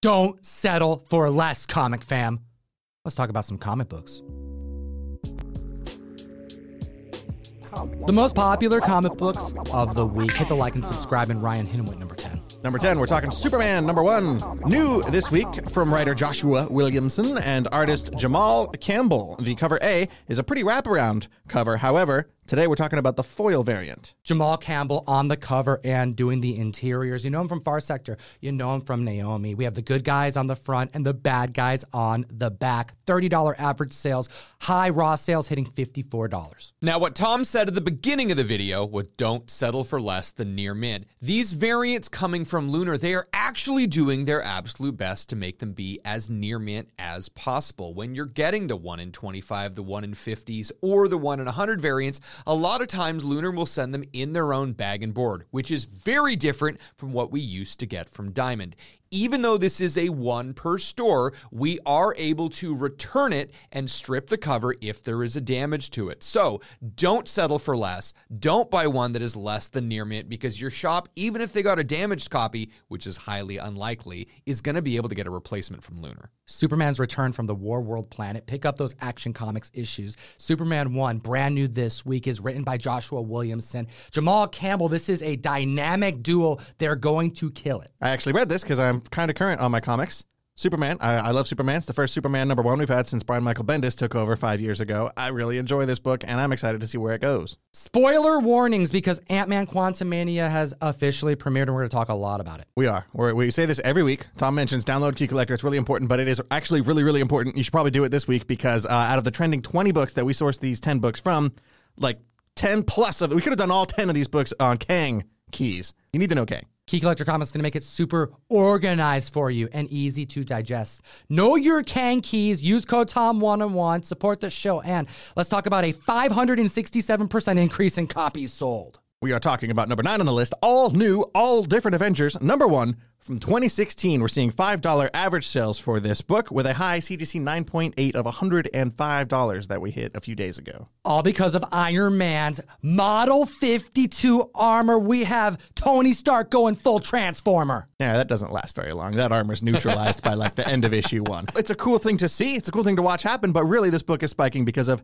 Don't settle for less, comic fam. Let's talk about some comic books. The most popular comic books of the week. Hit the like and subscribe, and Ryan with number 10. Number 10, we're talking Superman number one. New this week from writer Joshua Williamson and artist Jamal Campbell. The cover A is a pretty wraparound cover. However, Today we're talking about the foil variant. Jamal Campbell on the cover and doing the interiors. You know him from Far Sector. You know him from Naomi. We have the good guys on the front and the bad guys on the back. $30 average sales, high raw sales hitting $54. Now, what Tom said at the beginning of the video was don't settle for less than near mint. These variants coming from Lunar, they are actually doing their absolute best to make them be as near mint as possible. When you're getting the 1 in 25, the 1 in 50s, or the 1 in 100 variants, a lot of times Lunar will send them in their own bag and board, which is very different from what we used to get from Diamond even though this is a one per store, we are able to return it and strip the cover if there is a damage to it. So don't settle for less. Don't buy one that is less than near mint because your shop, even if they got a damaged copy, which is highly unlikely, is going to be able to get a replacement from Lunar. Superman's return from the War World planet. Pick up those Action Comics issues. Superman 1, brand new this week, is written by Joshua Williamson. Jamal Campbell, this is a dynamic duo. They're going to kill it. I actually read this because I'm kind of current on my comics. Superman. I, I, love Superman. It's the first Superman number one we've had since Brian Michael Bendis took over five years ago. I really enjoy this book, and I'm excited to see where it goes. Spoiler warnings because Ant Man Quantumania has officially premiered, and we're going to talk a lot about it. We are. We're, we say this every week. Tom mentions download Key Collector. It's really important, but it is actually really, really important. You should probably do it this week because uh, out of the trending 20 books that we sourced these 10 books from, like 10 plus of it, we could have done all 10 of these books on Kang keys. You need to know Kang. Key Collector Comics is going to make it super organized for you and easy to digest. Know your Kang keys. Use code TOM101. Support the show. And let's talk about a 567% increase in copies sold. We are talking about number nine on the list. All new, all different Avengers. Number one, from 2016, we're seeing $5 average sales for this book with a high CGC 9.8 of $105 that we hit a few days ago. All because of Iron Man's Model 52 armor. We have Tony Stark going full Transformer. Yeah, that doesn't last very long. That armor's neutralized by like the end of issue one. It's a cool thing to see, it's a cool thing to watch happen, but really, this book is spiking because of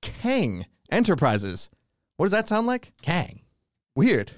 Kang Enterprises. What does that sound like? Kang. Weird.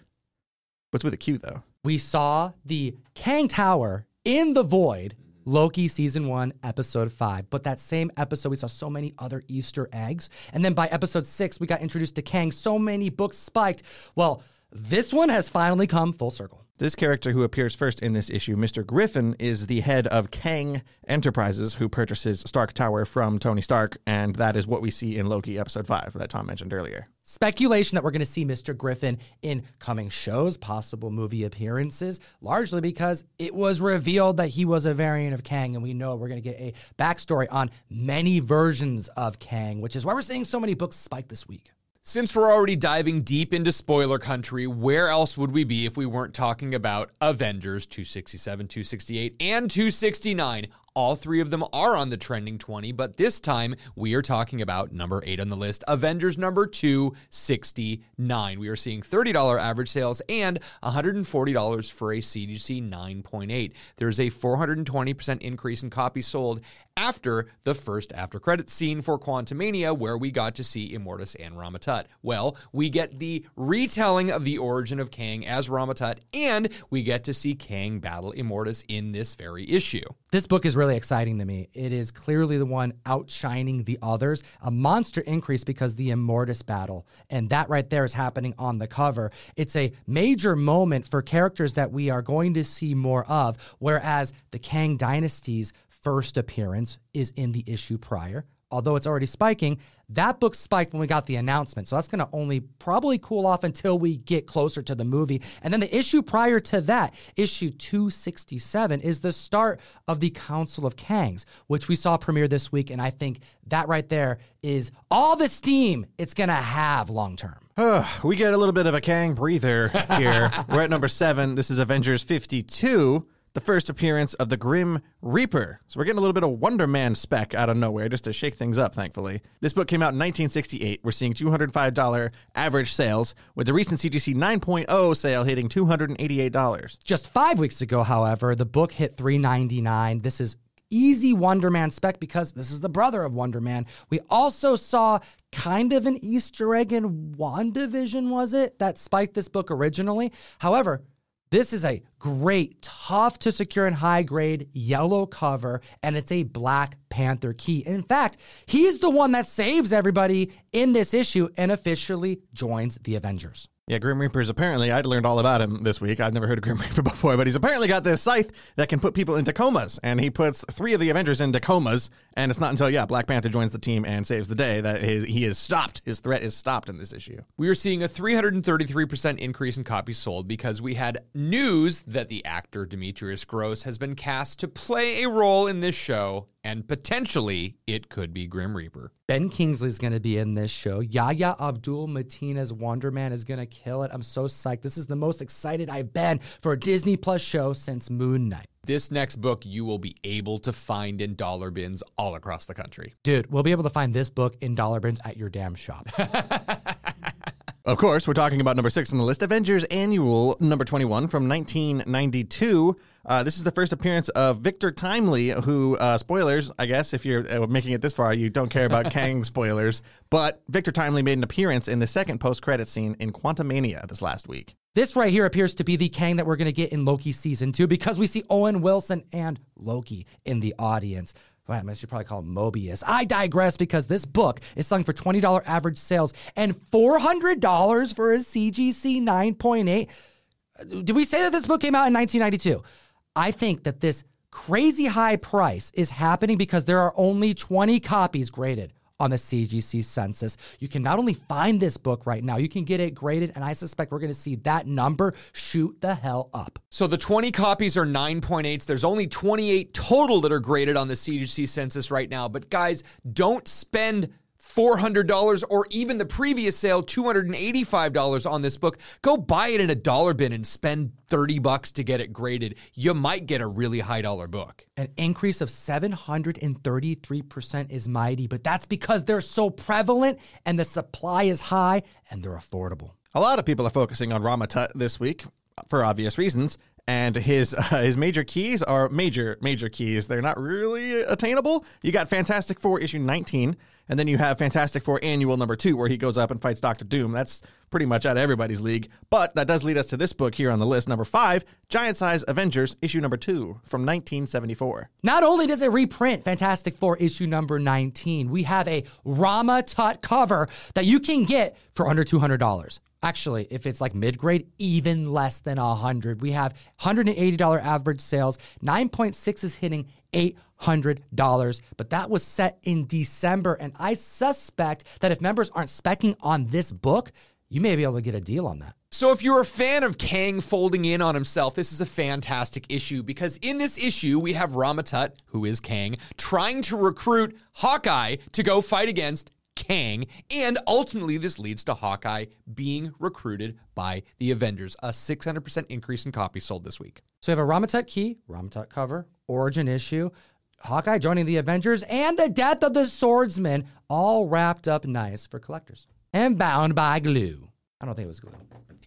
What's with a Q, though? we saw the Kang Tower in the void. Loki season one, episode five. But that same episode, we saw so many other Easter eggs. And then by episode six, we got introduced to Kang. So many books spiked. Well, this one has finally come full circle. This character who appears first in this issue, Mr. Griffin, is the head of Kang Enterprises, who purchases Stark Tower from Tony Stark, and that is what we see in Loki episode 5 that Tom mentioned earlier. Speculation that we're going to see Mr. Griffin in coming shows, possible movie appearances, largely because it was revealed that he was a variant of Kang, and we know we're going to get a backstory on many versions of Kang, which is why we're seeing so many books spike this week. Since we're already diving deep into spoiler country, where else would we be if we weren't talking about Avengers 267, 268, and 269? All three of them are on the trending 20, but this time we are talking about number eight on the list Avengers number 269. We are seeing $30 average sales and $140 for a CGC 9.8. There's a 420% increase in copies sold after the first after credit scene for Quantumania, where we got to see Immortus and Rama-Tut. Well, we get the retelling of the origin of Kang as Rama-Tut, and we get to see Kang battle Immortus in this very issue. This book is really exciting to me. It is clearly the one outshining the others. A monster increase because the Immortus battle. And that right there is happening on the cover. It's a major moment for characters that we are going to see more of, whereas the Kang Dynasty's first appearance is in the issue prior although it's already spiking, that book spiked when we got the announcement. So that's going to only probably cool off until we get closer to the movie. And then the issue prior to that, issue 267, is the start of the Council of Kangs, which we saw premiere this week. And I think that right there is all the steam it's going to have long term. we get a little bit of a Kang breather here. We're at number seven. This is Avengers 52. The first appearance of the Grim Reaper. So we're getting a little bit of Wonder Man spec out of nowhere just to shake things up, thankfully. This book came out in 1968. We're seeing $205 average sales, with the recent CGC 9.0 sale hitting $288. Just five weeks ago, however, the book hit 399. This is easy Wonder Man spec because this is the brother of Wonder Man. We also saw kind of an Easter egg in WandaVision, was it? That spiked this book originally. However, this is a great, tough to secure and high grade yellow cover, and it's a Black Panther key. In fact, he's the one that saves everybody in this issue and officially joins the Avengers. Yeah, Grim Reaper's apparently, I'd learned all about him this week. I'd never heard of Grim Reaper before, but he's apparently got this scythe that can put people into comas. And he puts three of the Avengers into comas. And it's not until, yeah, Black Panther joins the team and saves the day that his, he is stopped. His threat is stopped in this issue. We are seeing a 333% increase in copies sold because we had news that the actor Demetrius Grosse has been cast to play a role in this show and potentially it could be Grim Reaper. Ben Kingsley's going to be in this show. Yahya Abdul Mateen as Wonder Man is going to kill it. I'm so psyched. This is the most excited I've been for a Disney Plus show since Moon Knight. This next book you will be able to find in dollar bins all across the country. Dude, we'll be able to find this book in dollar bins at your damn shop. Of course, we're talking about number six on the list Avengers Annual number 21 from 1992. Uh, this is the first appearance of Victor Timely, who, uh, spoilers, I guess, if you're uh, making it this far, you don't care about Kang spoilers. But Victor Timely made an appearance in the second post credit scene in Quantumania this last week. This right here appears to be the Kang that we're going to get in Loki season two because we see Owen Wilson and Loki in the audience. Well, I should probably call him Mobius. I digress because this book is selling for $20 average sales and $400 for a CGC 9.8. Did we say that this book came out in 1992? I think that this crazy high price is happening because there are only 20 copies graded on the CGC census. You can not only find this book right now, you can get it graded, and I suspect we're going to see that number shoot the hell up. So the 20 copies are 9.8s. There's only 28 total that are graded on the CGC census right now. But guys, don't spend $400 or even the previous sale $285 on this book go buy it in a dollar bin and spend 30 bucks to get it graded you might get a really high dollar book an increase of 733% is mighty but that's because they're so prevalent and the supply is high and they're affordable a lot of people are focusing on Rama Tut this week for obvious reasons and his uh, his major keys are major major keys. They're not really attainable. You got Fantastic Four issue 19, and then you have Fantastic Four annual number 2 where he goes up and fights Doctor Doom. That's pretty much out of everybody's league. But that does lead us to this book here on the list, number 5, Giant Size Avengers issue number 2 from 1974. Not only does it reprint Fantastic Four issue number 19, we have a Rama Tut cover that you can get for under $200. Actually, if it's like mid grade, even less than a hundred. We have $180 average sales. 9.6 is hitting $800, but that was set in December. And I suspect that if members aren't specking on this book, you may be able to get a deal on that. So, if you're a fan of Kang folding in on himself, this is a fantastic issue because in this issue, we have Ramatut, who is Kang, trying to recruit Hawkeye to go fight against Kang, and ultimately this leads to Hawkeye being recruited by the Avengers, a 600% increase in copies sold this week. So we have a Ramatut key, Ramatut cover, origin issue, Hawkeye joining the Avengers, and the death of the swordsman, all wrapped up nice for collectors. And bound by glue. I don't think it was glue.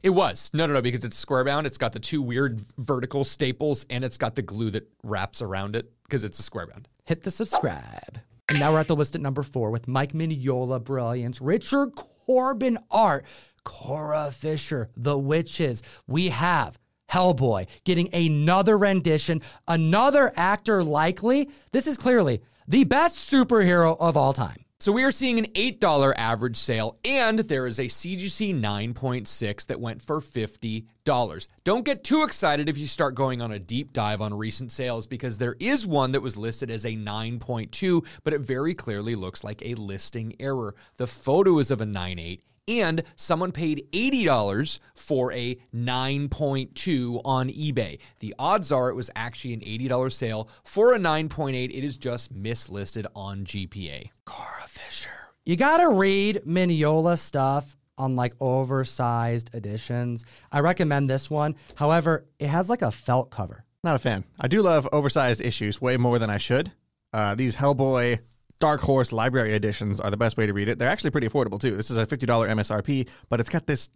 It was. No, no, no, because it's square bound. It's got the two weird vertical staples and it's got the glue that wraps around it because it's a square bound. Hit the subscribe. And now we're at the list at number four with Mike Mignola Brilliance, Richard Corbin Art, Cora Fisher, The Witches. We have Hellboy getting another rendition, another actor likely. This is clearly the best superhero of all time. So we are seeing an $8 average sale, and there is a CGC 9.6 that went for $50. Don't get too excited if you start going on a deep dive on recent sales because there is one that was listed as a 9.2, but it very clearly looks like a listing error. The photo is of a 9.8 and someone paid $80 for a 9.2 on eBay. The odds are it was actually an $80 sale for a 9.8. It is just mislisted on GPA. Cora Fisher. You gotta read Mignola stuff on like oversized editions. I recommend this one. However, it has like a felt cover. Not a fan. I do love oversized issues way more than I should. Uh, these Hellboy Dark Horse Library editions are the best way to read it. They're actually pretty affordable too. This is a $50 MSRP, but it's got this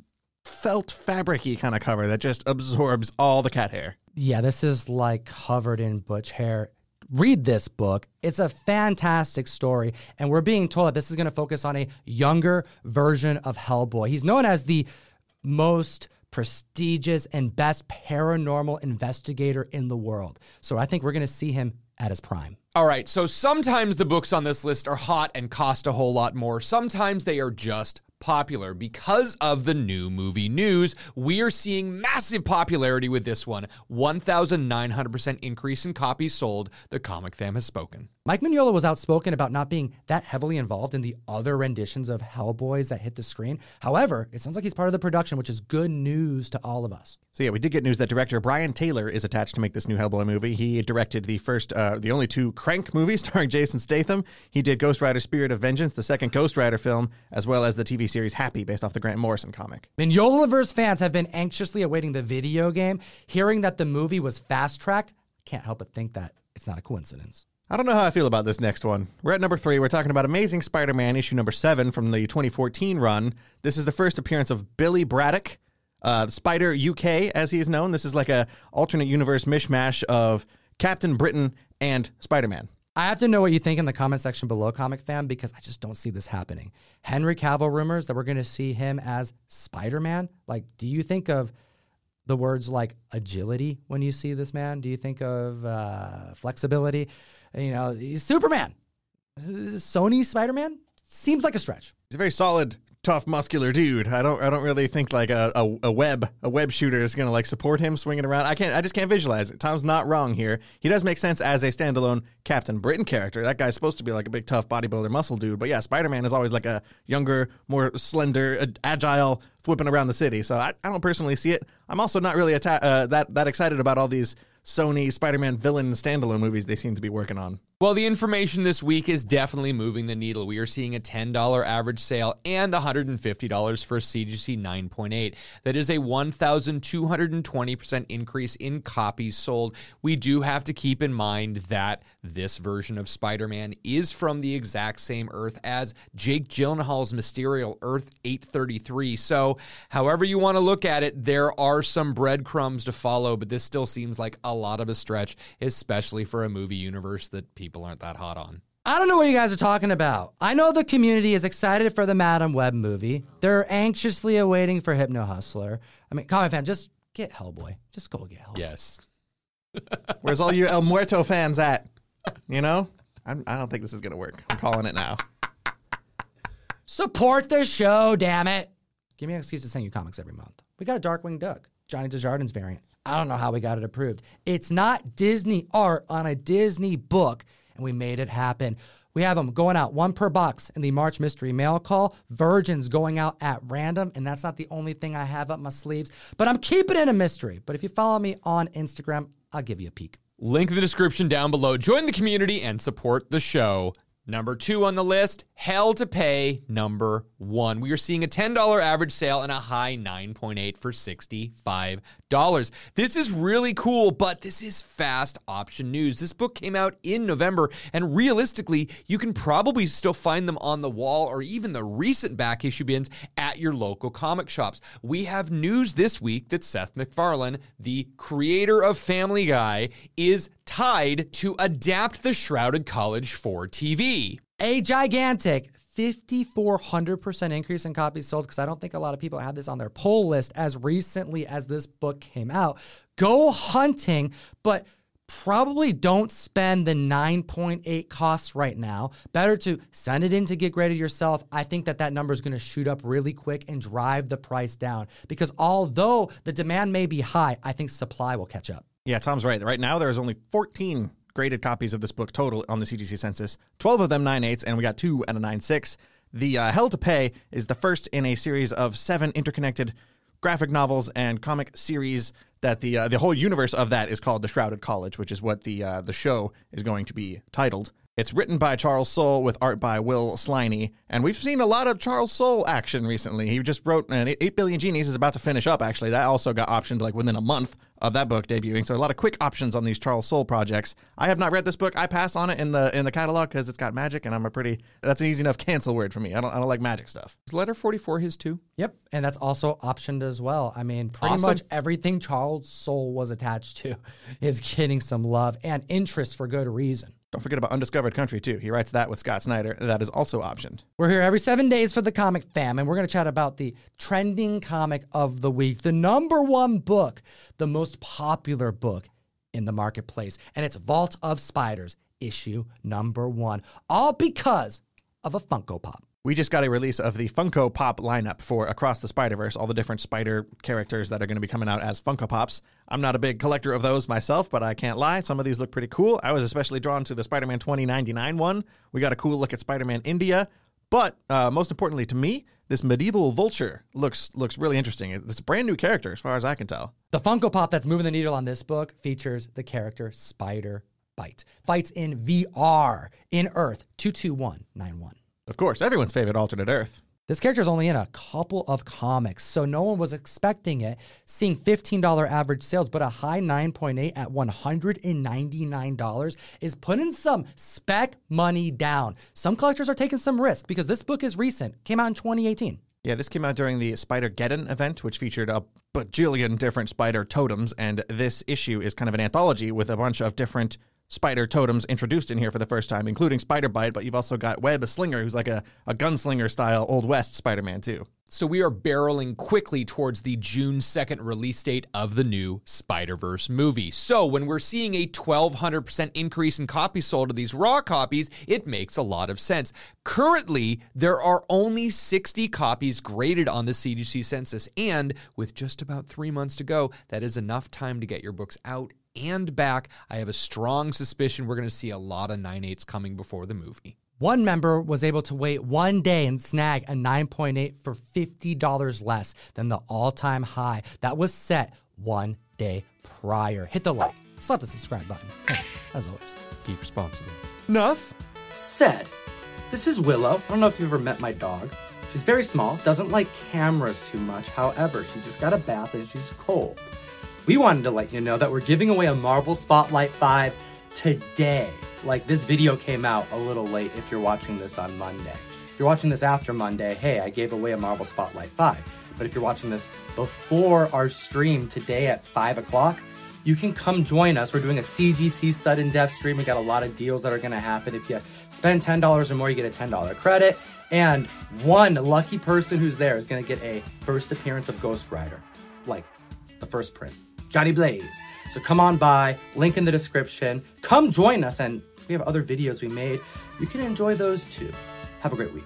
felt fabricy kind of cover that just absorbs all the cat hair. Yeah, this is like covered in butch hair. Read this book. It's a fantastic story. And we're being told that this is going to focus on a younger version of Hellboy. He's known as the most prestigious and best paranormal investigator in the world. So I think we're going to see him at his prime. All right, so sometimes the books on this list are hot and cost a whole lot more. Sometimes they are just popular. Because of the new movie news, we are seeing massive popularity with this one 1,900% increase in copies sold. The comic fam has spoken. Mike Mignola was outspoken about not being that heavily involved in the other renditions of Hellboys that hit the screen. However, it sounds like he's part of the production, which is good news to all of us. So yeah, we did get news that director Brian Taylor is attached to make this new Hellboy movie. He directed the first, uh, the only two Crank movies starring Jason Statham. He did Ghost Rider: Spirit of Vengeance, the second Ghost Rider film, as well as the TV series Happy, based off the Grant Morrison comic. Mignolaverse fans have been anxiously awaiting the video game. Hearing that the movie was fast tracked, can't help but think that it's not a coincidence. I don't know how I feel about this next one. We're at number three. We're talking about Amazing Spider Man issue number seven from the 2014 run. This is the first appearance of Billy Braddock, uh, Spider UK, as he is known. This is like a alternate universe mishmash of Captain Britain and Spider Man. I have to know what you think in the comment section below, Comic Fan, because I just don't see this happening. Henry Cavill rumors that we're going to see him as Spider Man. Like, do you think of the words like agility when you see this man? Do you think of uh, flexibility? You know, he's Superman. Sony Spider Man seems like a stretch. He's a very solid, tough, muscular dude. I don't, I don't really think like a, a, a web, a web shooter is gonna like support him swinging around. I can't, I just can't visualize it. Tom's not wrong here. He does make sense as a standalone Captain Britain character. That guy's supposed to be like a big, tough bodybuilder, muscle dude. But yeah, Spider Man is always like a younger, more slender, agile, whipping around the city. So I, I don't personally see it. I'm also not really atta- uh, that that excited about all these Sony Spider-Man villain standalone movies they seem to be working on. Well, the information this week is definitely moving the needle. We are seeing a $10 average sale and $150 for CGC 9.8. That is a 1,220% increase in copies sold. We do have to keep in mind that this version of Spider Man is from the exact same Earth as Jake Gyllenhaal's Mysterio Earth 833. So, however you want to look at it, there are some breadcrumbs to follow, but this still seems like a lot of a stretch, especially for a movie universe that people aren't that hot on. I don't know what you guys are talking about. I know the community is excited for the Madame Web movie. They're anxiously awaiting for Hypno Hustler. I mean, comic fan, just get Hellboy. Just go get Hellboy. Yes. Where's all you El Muerto fans at? You know, I'm, I do not think this is gonna work. I'm calling it now. Support the show, damn it! Give me an excuse to send you comics every month. We got a Darkwing Duck, Johnny Desjardins variant. I don't know how we got it approved. It's not Disney art on a Disney book, and we made it happen. We have them going out one per box in the March Mystery Mail Call. Virgins going out at random, and that's not the only thing I have up my sleeves, but I'm keeping it a mystery. But if you follow me on Instagram, I'll give you a peek. Link in the description down below. Join the community and support the show. Number two on the list, Hell to Pay, number one. We are seeing a $10 average sale and a high 9.8 for $65. This is really cool, but this is fast option news. This book came out in November, and realistically, you can probably still find them on the wall or even the recent back issue bins at your local comic shops. We have news this week that Seth MacFarlane, the creator of Family Guy, is tied to adapt The Shrouded College for TV. A gigantic 5,400% increase in copies sold because I don't think a lot of people had this on their poll list as recently as this book came out. Go hunting, but probably don't spend the 9.8 costs right now. Better to send it in to get graded yourself. I think that that number is going to shoot up really quick and drive the price down because although the demand may be high, I think supply will catch up. Yeah, Tom's right. Right now, there's only 14 graded copies of this book total on the CGC census. 12 of them 9.8s, and we got two and a 9.6. The uh, Hell to Pay is the first in a series of seven interconnected graphic novels and comic series that the uh, the whole universe of that is called the Shrouded College, which is what the uh, the show is going to be titled. It's written by Charles Soule with art by Will Sliney, and we've seen a lot of Charles Soule action recently. He just wrote 8 Billion Genies is about to finish up actually. That also got optioned like within a month of that book debuting. So a lot of quick options on these Charles Soule projects. I have not read this book. I pass on it in the in the catalog because it's got magic, and I'm a pretty that's an easy enough cancel word for me. I don't I don't like magic stuff. Is letter 44 his too? Yep, and that's also optioned as well. I mean, pretty Awesome. much everything Charles Soule was attached to is getting some love and interest for good reason. Don't forget about Undiscovered Country too. He writes that with Scott Snyder. That is also optioned. We're here every seven days for the comic fam, and we're going to chat about the trending comic of the week, the number one book, the most popular book in the marketplace, and it's Vault of Spiders, issue number one, all because of a Funko Pop. We just got a release of the Funko Pop lineup for Across the Spider Verse, all the different spider characters that are going to be coming out as Funko Pops. I'm not a big collector of those myself, but I can't lie. Some of these look pretty cool. I was especially drawn to the Spider Man 2099 one. We got a cool look at Spider Man India. But uh, most importantly to me, this medieval vulture looks looks really interesting. It's a brand new character as far as I can tell. The Funko Pop that's moving the needle on this book features the character Spider Bite. Fights in VR in Earth 22191. Of course, everyone's favorite alternate Earth. This character is only in a couple of comics, so no one was expecting it. Seeing $15 average sales, but a high 9.8 at $199 is putting some spec money down. Some collectors are taking some risk because this book is recent, came out in 2018. Yeah, this came out during the Spider Geddon event, which featured a bajillion different spider totems, and this issue is kind of an anthology with a bunch of different spider totems introduced in here for the first time, including Spider Bite, but you've also got Web Slinger, who's like a, a gunslinger style Old West Spider Man, too. So we are barreling quickly towards the June 2nd release date of the new Spider-Verse movie. So when we're seeing a 1200% increase in copies sold of these raw copies, it makes a lot of sense. Currently, there are only 60 copies graded on the CGC census and with just about 3 months to go, that is enough time to get your books out and back. I have a strong suspicion we're going to see a lot of 9/8s coming before the movie. One member was able to wait one day and snag a 9.8 for $50 less than the all time high that was set one day prior. Hit the like, slap the subscribe button. Hey, As always. Keep responsible. Enough? Said, this is Willow. I don't know if you've ever met my dog. She's very small, doesn't like cameras too much. However, she just got a bath and she's cold. We wanted to let you know that we're giving away a Marvel Spotlight 5 today. Like this video came out a little late if you're watching this on Monday. If you're watching this after Monday, hey, I gave away a Marvel Spotlight 5. But if you're watching this before our stream today at 5 o'clock, you can come join us. We're doing a CGC sudden death stream. We got a lot of deals that are going to happen. If you spend $10 or more, you get a $10 credit. And one lucky person who's there is going to get a first appearance of Ghost Rider, like the first print, Johnny Blaze. So come on by, link in the description. Come join us, and we have other videos we made. You can enjoy those too. Have a great week.